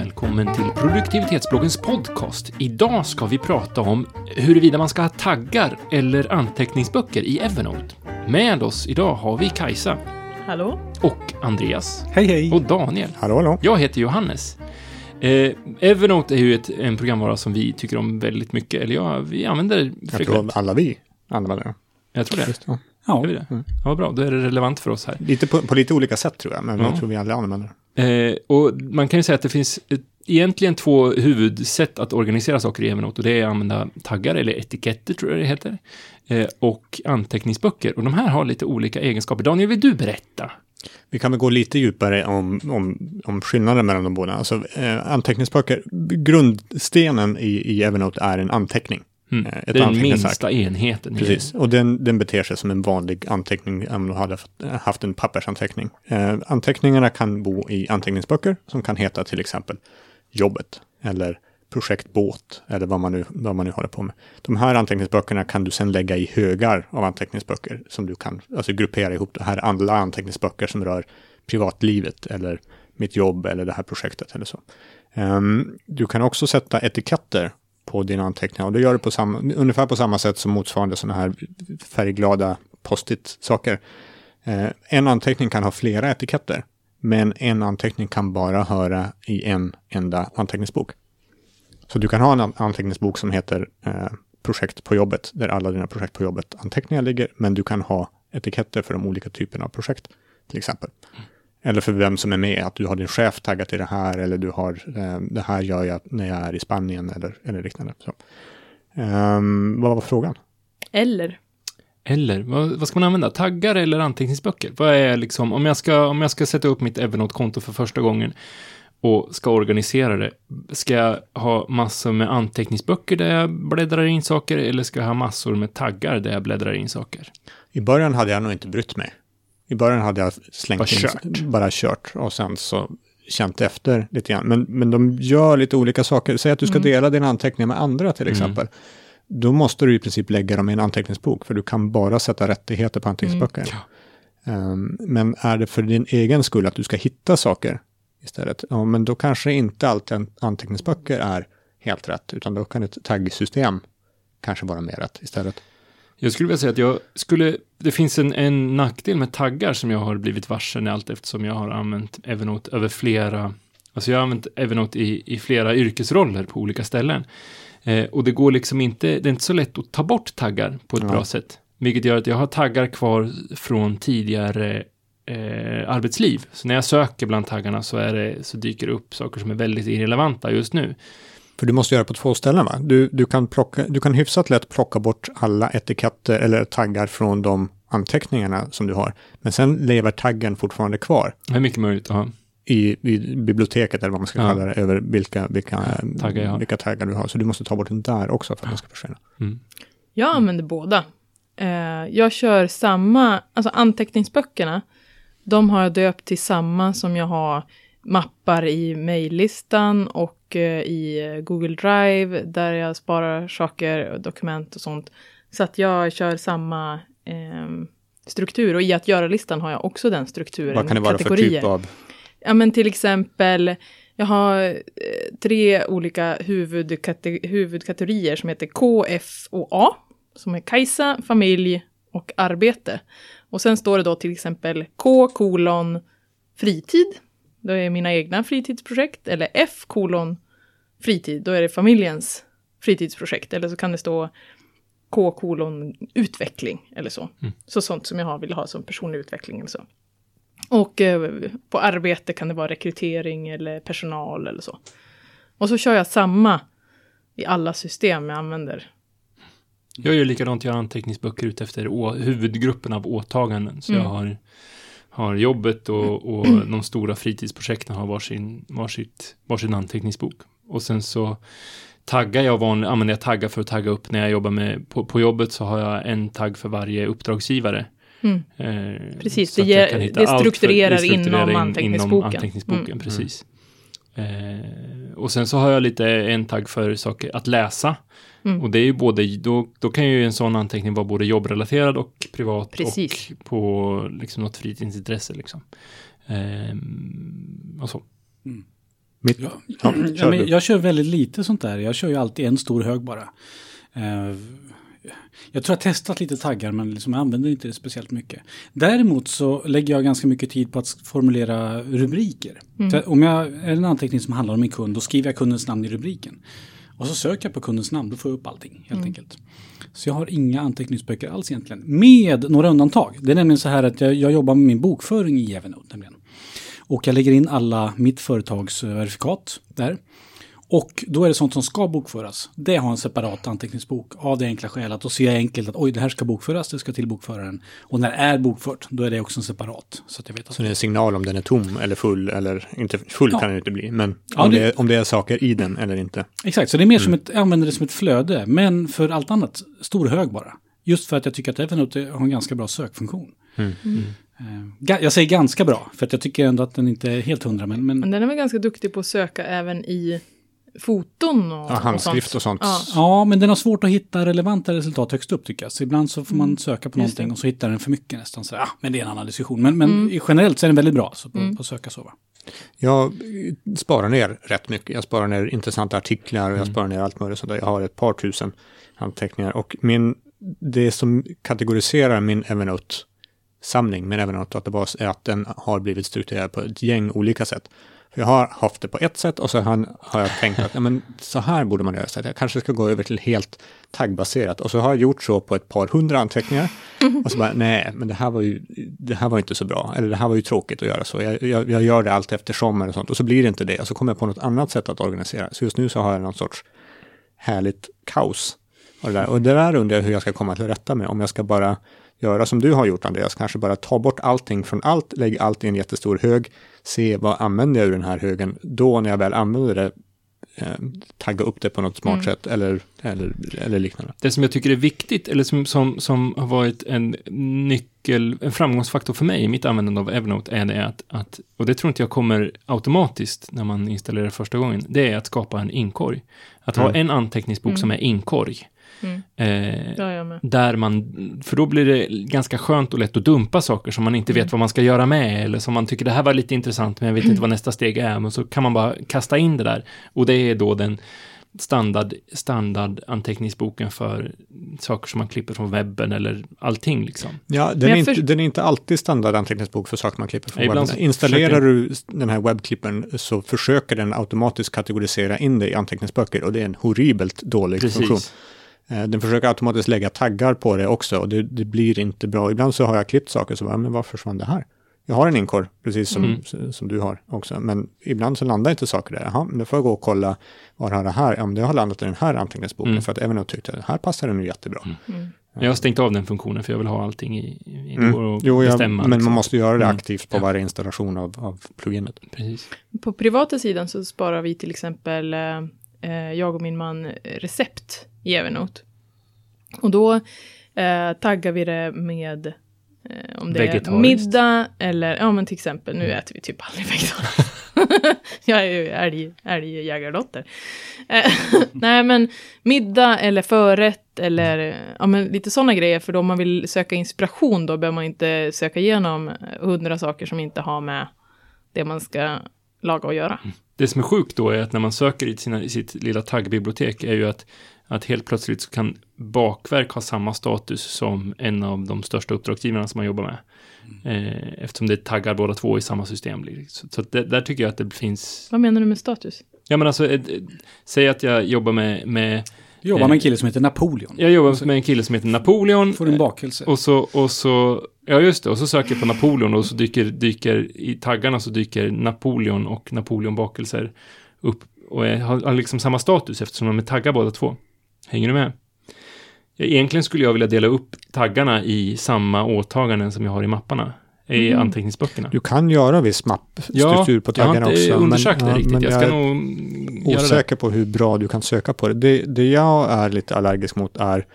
välkommen till produktivitetsbloggens podcast. Idag ska vi prata om huruvida man ska ha taggar eller anteckningsböcker i Evernote. Med oss idag har vi Kajsa Hallå? och Andreas Hej hej! och Daniel. Hallå hallå! Jag heter Johannes. Eh, Evernote är ju ett, en programvara som vi tycker om väldigt mycket, eller ja, vi använder Jag frekvent. tror alla vi använder det. Jag tror det. Just, ja. Gör vi det? Ja, vad bra. Då är det relevant för oss här. Lite på, på lite olika sätt tror jag, men Ja. jag tror vi alla använder det. Eh, och man kan ju säga att det finns ett, egentligen två huvudsätt att organisera saker i Evernote och det är att använda taggar eller etiketter tror jag det heter eh, och anteckningsböcker och de här har lite olika egenskaper. Daniel, vill du berätta? Vi kan väl gå lite djupare om, om, om skillnaden mellan de båda. Alltså, eh, anteckningsböcker, grundstenen i, i Evernote är en anteckning. Mm. Eh, ett det är den minsta enheten. Precis, och den, den beter sig som en vanlig anteckning om du hade fått- haft en pappersanteckning. Eh, anteckningarna kan bo i anteckningsböcker som kan heta till exempel jobbet eller projekt båt eller vad man, nu, vad man nu håller på med. De här anteckningsböckerna kan du sedan lägga i högar av anteckningsböcker som du kan alltså gruppera ihop. Det här är alla anteckningsböcker som rör privatlivet eller mitt jobb eller det här projektet eller så. Ehm, du kan också sätta etiketter på dina anteckningar och det gör du på samma, ungefär på samma sätt som motsvarande sådana här färgglada post-it-saker. Eh, en anteckning kan ha flera etiketter, men en anteckning kan bara höra i en enda anteckningsbok. Så du kan ha en anteckningsbok som heter eh, projekt på jobbet, där alla dina projekt på jobbet anteckningar ligger, men du kan ha etiketter för de olika typerna av projekt, till exempel. Eller för vem som är med, att du har din chef taggat i det här, eller du har eh, det här gör jag när jag är i Spanien, eller, eller liknande. Så. Ehm, vad var frågan? Eller? Eller, vad, vad ska man använda? Taggar eller anteckningsböcker? Vad är liksom, om jag ska, om jag ska sätta upp mitt Evernote-konto för första gången och ska organisera det, ska jag ha massor med anteckningsböcker där jag bläddrar in saker eller ska jag ha massor med taggar där jag bläddrar in saker? I början hade jag nog inte brytt mig. I början hade jag slängt Bara in, kört. bara kört och sen så känt efter lite grann. Men, men de gör lite olika saker. Säg att du ska dela dina anteckningar med andra till exempel. Då måste du i princip lägga dem i en anteckningsbok, för du kan bara sätta rättigheter på anteckningsböcker. Ehm, men är det för din egen skull att du ska hitta saker istället, ja, men då kanske inte alltid an- anteckningsböcker är helt rätt, utan då kan ett taggsystem kanske vara mer rätt istället. Jag skulle vilja säga att jag skulle, det finns en, en nackdel med taggar som jag har blivit varse allt eftersom jag har använt Evernote över flera, alltså jag har använt Evernote i, i flera yrkesroller på olika ställen. Eh, och det går liksom inte, det är inte så lätt att ta bort taggar på ett Ja. bra sätt. Vilket gör att jag har taggar kvar från tidigare eh, arbetsliv. Så när jag söker bland taggarna så, är det, så dyker det upp saker som är väldigt irrelevanta just nu. För du måste göra på två ställen va? Du, du, kan plocka, du kan hyfsat lätt plocka bort alla etiketter eller taggar från de anteckningarna som du har. Men sen lever taggen fortfarande kvar Det är mycket möjligt att ha. i, i biblioteket eller vad man ska Ja. kalla det, över vilka, vilka, Taggar vilka taggar du har. Så du måste ta bort den där också för att den ska försvinna. Mm. Jag använder båda. Eh, jag kör samma, alltså anteckningsböckerna, de har jag döpt till samma som jag har mappar i mejllistan och eh, i Google Drive där jag sparar saker, dokument och sånt. Så att jag kör samma ehm, struktur och i att göra-listan har jag också den strukturen. Vad kan det vara för kategorier. typ av... Ja men till exempel, jag har eh, tre olika huvudkate- huvudkategorier som heter K, F och A. Som är Kajsa, familj och arbete. Och sen står det då till exempel K kolon fritid. Då är mina egna fritidsprojekt. Eller F kolon fritid. Då är det familjens fritidsprojekt. Eller så kan det stå K kolon utveckling eller så. Så sånt som jag har, vill ha som personlig utveckling eller så. Och eh, på arbete kan det vara rekrytering eller personal eller så. Och så kör jag samma i alla system jag använder. Jag gör likadant, jag har anteckningsböcker ut efter huvudgruppen av åtaganden. Så Mm. jag har, har jobbet och, och de stora fritidsprojekten har varsin, varsitt, varsin anteckningsbok. Och sen så taggar jag vanligt, använder jag taggar för att tagga upp när jag jobbar med, på, på jobbet så har jag en tagg för varje uppdragsgivare. Mm. Eh, Precis, det ger- det allt för- strukturerar det strukturerar inom in- anteckningsboken. anteckningsboken, Mm. precis. Eh, och sen så har jag lite en tagg för saker att läsa. Mm. Och det är ju både, då, då kan ju en sån anteckning vara både jobbrelaterad och privat Precis. och på liksom något fritidsintresse liksom. Ehm, och så. Mitt, Ja. ja, Ja, kör men du. jag kör väldigt lite sånt där. Jag kör ju alltid en stor hög bara. Eh, jag tror jag har testat lite taggar men liksom jag använder inte det speciellt mycket. Däremot så lägger jag ganska mycket tid på att formulera rubriker. Så om jag är en anteckning som handlar om min kund då skriver jag kundens namn i rubriken. Och så söker jag på kundens namn, då får jag upp allting helt enkelt. Så jag har inga anteckningsböcker alls egentligen. Med några undantag. Det är nämligen så här att jag, jag jobbar med min bokföring i Evernote. Nämligen. Och jag lägger in alla mitt företags eh, verifikat där. Och då är det sånt som ska bokföras. Det har en separat anteckningsbok av det enkla skälet att då ser jag enkelt att oj, det här ska bokföras, det ska till bokföraren. Och när det är bokfört, då är det också en separat. Så att jag vet att Så det är en signal om den är tom eller full, eller inte full Ja. kan den inte bli, men Ja, om, det- det... är, om det är saker i den eller inte. Exakt, så det är mer som ett, jag använder det som ett flöde. Men för allt annat, stor hög bara. Just för att jag tycker att Evernote har en ganska bra sökfunktion. Mm. Eh, ga- Jag säger ganska bra, för att jag tycker ändå att den inte är helt hundra. Men, men Men den är väl ganska duktig på att söka även i foton och, Ja, handskrift och sånt. Ja. Ja, men den har svårt att hitta relevanta resultat högst upp tycker jag. Så ibland så får man söka på Mm. Någonting och så hittar den för mycket nästan. Så, ja, men det är en annan diskussion. Men, men generellt så är den väldigt bra så på, Mm. på att söka så. Va? Jag sparar ner rätt mycket. Jag sparar ner intressanta artiklar och jag sparar ner allt möjligt sånt där. Jag har ett par tusen anteckningar och min, det som kategoriserar min Evernote-samling, min Evernote-databas, är att den har blivit strukturerad på ett gäng olika sätt. Jag har haft det på ett sätt och så har har jag tänkt att ja, men, så här borde man göra. Så jag kanske ska gå över till helt taggbaserat. Och så har jag gjort så på ett par hundra anteckningar. Och så bara, nej, men det här var ju det här var inte så bra. Eller det här var ju tråkigt att göra så. Jag, jag, jag gör det allt eftersom eller sånt. Och så blir det inte det. Och så kommer jag på något annat sätt att organisera. Så just nu så har jag någon sorts härligt kaos. Och det, där. och det där undrar jag hur jag ska komma till rätta med. Om jag ska bara göra som du har gjort Andreas, kanske bara ta bort allting från allt, lägg allt i en jättestor hög, se vad använder jag ur den här högen. Då när jag väl använder det, eh, tagga upp det på något smart sätt eller, eller, eller liknande. Det som jag tycker är viktigt, eller som, som, som har varit en nyckel, en framgångsfaktor för mig i mitt användande av Evernote är det att, att, och det tror inte jag kommer automatiskt när man installerar första gången, det är att skapa en inkorg. Att ha Mm. en anteckningsbok som är inkorg. Mm. Eh, Ja, där man, för då blir det ganska skönt och lätt att dumpa saker som man inte vet vad man ska göra med, eller som man tycker det här var lite intressant, men jag vet inte vad nästa steg är, men så kan man bara kasta in det där. Och det är då den standard, standard anteckningsboken för saker som man klipper från webben eller allting liksom. Ja, den är, inte, för- den är inte alltid standardanteckningsbok för saker man klipper från webben. Installerar du den här webbklippern så försöker den automatiskt kategorisera in det i anteckningsböcker och det är en horribelt dålig funktion. Precis. Eh, Den försöker automatiskt lägga taggar på det också och det, det blir inte bra. Ibland så har jag klippt saker så bara, men varför försvann det här? Jag har en inkorg, precis som, Mm. som du har också. Men ibland så landar inte saker där. Jaha, men då får jag gå och kolla, var har det här? Ja, men det har landat i den här anteckningsboken Mm. för att Evernote tyckte att här passar den ju jättebra. Mm. Jag har stängt av den funktionen för jag vill ha allting i, i Mm. går och Jo, jag, bestämma. men liksom. man måste göra det Mm. aktivt på Ja. varje installation av, av pluginet. Precis. På privata sidan så sparar vi till exempel, eh, eh, jag och min man, eh, recept i Evernote. Och då eh, taggar vi det med eh, om det är middag eller, ja men till exempel, nu äter vi typ aldrig vegetariskt. jag är ju älg, älgjägardotter. Eh, nej men middag eller förrätt eller eh, ja, men lite sådana grejer. För då om man vill söka inspiration då behöver man inte söka igenom hundra saker som inte har med det man ska laga och göra. Det som är sjukt då är att när man söker i, sina, i sitt lilla taggbibliotek är ju att, att helt plötsligt så kan bakverk ha samma status som en av de största uppdragsgivarna som man jobbar med. Eh, eftersom det taggar båda två i samma system. Så, så det, där tycker jag att det finns... Vad menar du med status? Ja men alltså, ett, ett, säg att jag jobbar med, med... Jag jobbar med en kille som heter Napoleon. Jag jobbar med en kille som heter Napoleon. Får en bakelse. Och så, och så, ja just det, och så söker jag på Napoleon och så dyker, dyker i taggarna så dyker Napoleon och Napoleonbakelser upp och är, har, liksom samma status eftersom de är taggar båda två. Hänger du med? Egentligen skulle jag vilja dela upp taggarna i samma åtaganden som jag har i mapparna, i Mm. anteckningsböckerna. Du kan göra viss mappstruktur på jag har taggarna inte också. undersökt det riktigt. men jag ska är nog osäker på hur bra du kan söka på det. det. Det jag är lite allergisk mot är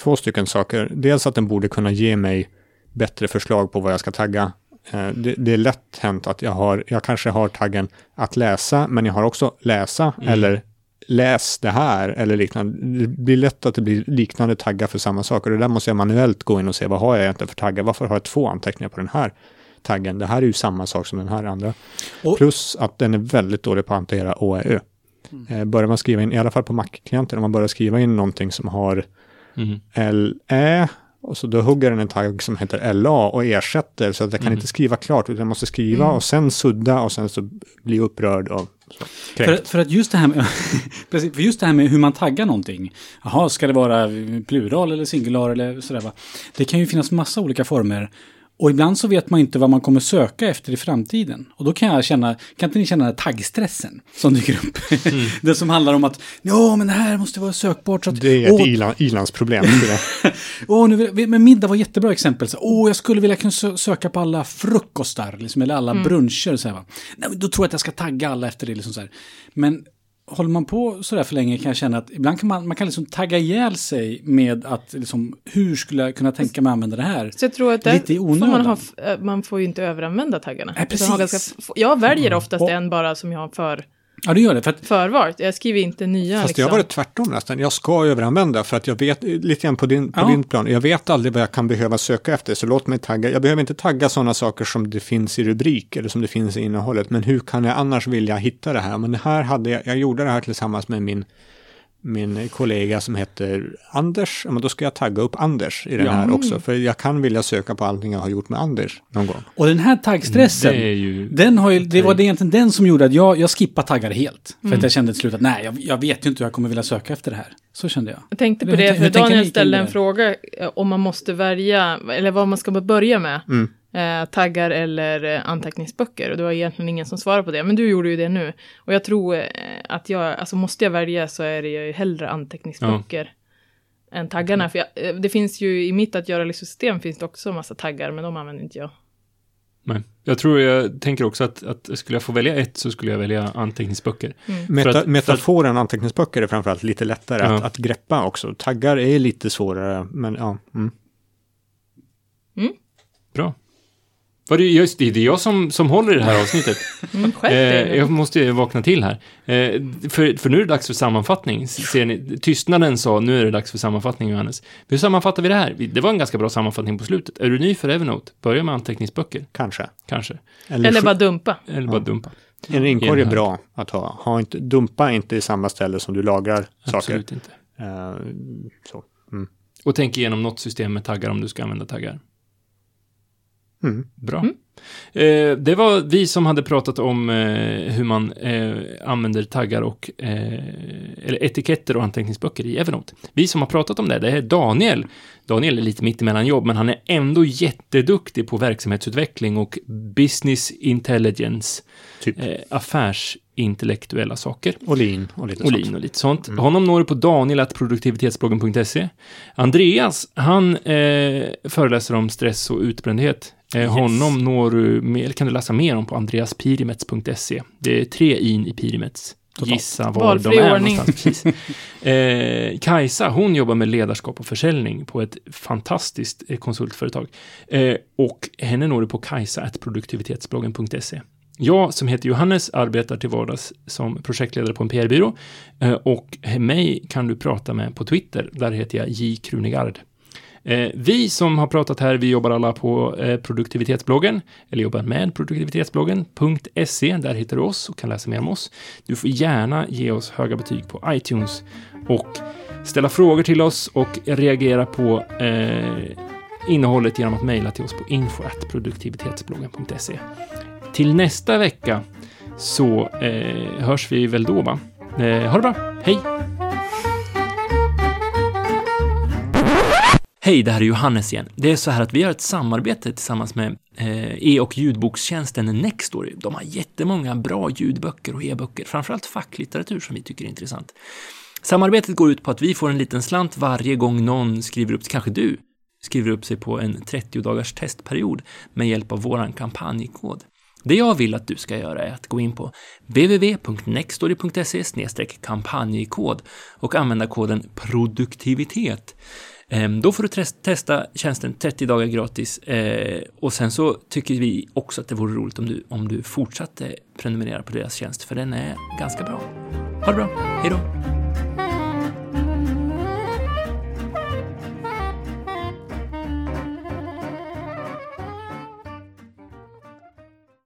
två stycken saker. Dels att den borde kunna ge mig bättre förslag på vad jag ska tagga. Eh, Det, det är lätt hänt att jag har, jag kanske har taggen att läsa, men jag har också läsa Mm. eller läs det här eller liknande. Det blir lätt att det blir liknande taggar för samma sak och det där måste jag manuellt gå in och se vad har jag egentligen för taggar. Varför har jag två anteckningar på den här taggen. Det här är ju samma sak som den här andra. Och- Plus att den är väldigt dålig på att hantera OÄÖ. Mm. Eh, börjar man skriva in, i alla fall på Mac-klienten, om man börjar skriva in någonting som har Mhm. LE och så då hugger den en tagg som heter LA och ersätter så att jag kan Mm. inte skriva klart utan jag måste skriva och sen sudda och sen så bli upprörd så. För, för att just det här med, för just det här med hur man taggar någonting. Jaha, ska det vara plural eller singular eller sådär va? Det kan ju finnas massa olika former. Och ibland så vet man inte vad man kommer söka efter i framtiden. Och då kan jag känna, kan inte ni känna den här taggstressen som dyker upp? det som handlar om att, ja men det här måste vara sökbart så att... Det är ett iland, ilandsproblem. Åh, nu vill, men middag var ett jättebra exempel. Så, åh, jag skulle vilja kunna sö- söka på alla frukostar, liksom, eller alla bruncher. Så här, va? Nej, men då tror jag att jag ska tagga alla efter det. Liksom, så här. Men håller man på sådär för länge kan jag känna att ibland kan man, man kan liksom tagga ihjäl sig med att liksom, hur skulle jag kunna tänka mig att använda det här? Så jag tror att det Lite i får man, ha, eh, man får ju inte överanvända taggarna. Nej, precis. ganska, f- jag väljer oftast Och- en bara som jag har för, Ja, det gör det. För att, förvalt. Jag skriver inte nya. Fast liksom. jag har varit tvärtom nästan. Jag ska överanvända för att jag vet, lite grann på din, på Ja. din plan, jag vet aldrig vad jag kan behöva söka efter. Så låt mig tagga, jag behöver inte tagga sådana saker som det finns i rubrik eller som det finns i innehållet. Men hur kan jag annars vilja hitta det här? Men det här hade jag, jag gjorde det här tillsammans med min, min kollega som heter Anders. Ja, men då ska jag tagga upp Anders i den Ja. här också. För jag kan vilja söka på allting jag har gjort med Anders någon gång. och den här taggstressen. Det är ju... Den har ju, det var det egentligen den som gjorde att jag, jag skippade taggar helt. För att jag kände till slut att nej, jag, jag vet ju inte hur jag kommer vilja söka efter det här. Så kände jag. Jag tänkte på det, för hur Daniel ställde en fråga eh, om man måste välja, eller vad man ska börja med. Mm. Eh, taggar eller eh, anteckningsböcker. Och det var egentligen ingen som svarade på det, men du gjorde ju det nu. Och jag tror eh, att jag, alltså måste jag välja så är det ju hellre anteckningsböcker än taggarna. För jag, eh, det finns ju i mitt att göra-system finns det också en massa taggar, men de använder inte jag. Nej. Jag tror jag tänker också att, att skulle jag få välja ett så skulle jag välja anteckningsböcker. Meta, För att- metaforen anteckningsböcker är framförallt lite lättare Ja. att, att greppa också. Taggar är lite svårare, men ja. Mm. Bra. Var det, just det, det är jag som, som håller i det här avsnittet. Mm, Eh, jag måste ju vakna till här. Eh, för, för nu är det dags för sammanfattning. Ser ni, tystnaden sa nu är det dags för sammanfattning, Johannes. Hur sammanfattar vi det här? Det var en ganska bra sammanfattning på slutet. Är du ny för Evernote? Börja med anteckningsböcker, Kanske. kanske. Eller sj- bara dumpa. Eller bara dumpa. En inkorg i är bra att ha. ha inte, dumpa inte i samma ställe som du lagrar saker. Absolut inte. Eh, så. Mm. Och tänk igenom något system med taggar om du ska använda taggar. Mm. Bra. Eh, det var vi som hade pratat om eh, hur man eh, använder taggar och eh, eller etiketter och anteckningsböcker i Evernote. Vi som har pratat om det, det är Daniel. Daniel är lite mitt emellan jobb, men han är ändå jätteduktig på verksamhetsutveckling och business intelligence, Typ. eh, affärsintellektuella saker. Olin och lite Olin sånt. och lite sånt. Honom når du på daniel.produktivitetsbloggen.se. Andreas, han eh, föreläser om stress och utbrändhet. Eh, Honom når du kan du läsa mer om på andreaspirimets.se. Det är tre in i Pirimets. Totalt. Gissa var Valfri de är ordning. någonstans. Precis. Eh, Kajsa, hon jobbar med ledarskap och försäljning på ett fantastiskt eh, konsultföretag. Eh, och henne når du på kajsa.produktivitetsbloggen.se. Jag som heter Johannes arbetar till vardags som projektledare på en PR-byrå eh, och mig kan du prata med på Twitter. Där heter jag J. Krunegard. Eh, vi som har pratat här, vi jobbar alla på eh, produktivitetsbloggen, eller jobbar med produktivitetsbloggen.se. Där hittar du oss och kan läsa mer om oss. Du får gärna ge oss höga betyg på iTunes och ställa frågor till oss och reagera på eh, innehållet genom att mejla till oss på info.produktivitetsbloggen.se. Till nästa vecka så eh, hörs vi väl då, va? Eh, ha det bra, hej! Hej, det här är Johannes igen. Det är så här att vi har ett samarbete tillsammans med eh, e- och ljudbokstjänsten Nextory. De har jättemånga bra ljudböcker och e-böcker, framförallt facklitteratur som vi tycker är intressant. Samarbetet går ut på att vi får en liten slant varje gång någon skriver upp, kanske du, skriver upp sig på en 30-dagars testperiod med hjälp av våran kampanjkod. Det jag vill att du ska göra är att gå in på www.nextory.se kampanjkod och använda koden produktivitet. Ehm, då får du testa tjänsten 30 dagar gratis eh, och sen så tycker vi också att det vore roligt om du, om du fortsatte prenumerera på deras tjänst för den är ganska bra. Ha det bra, hejdå!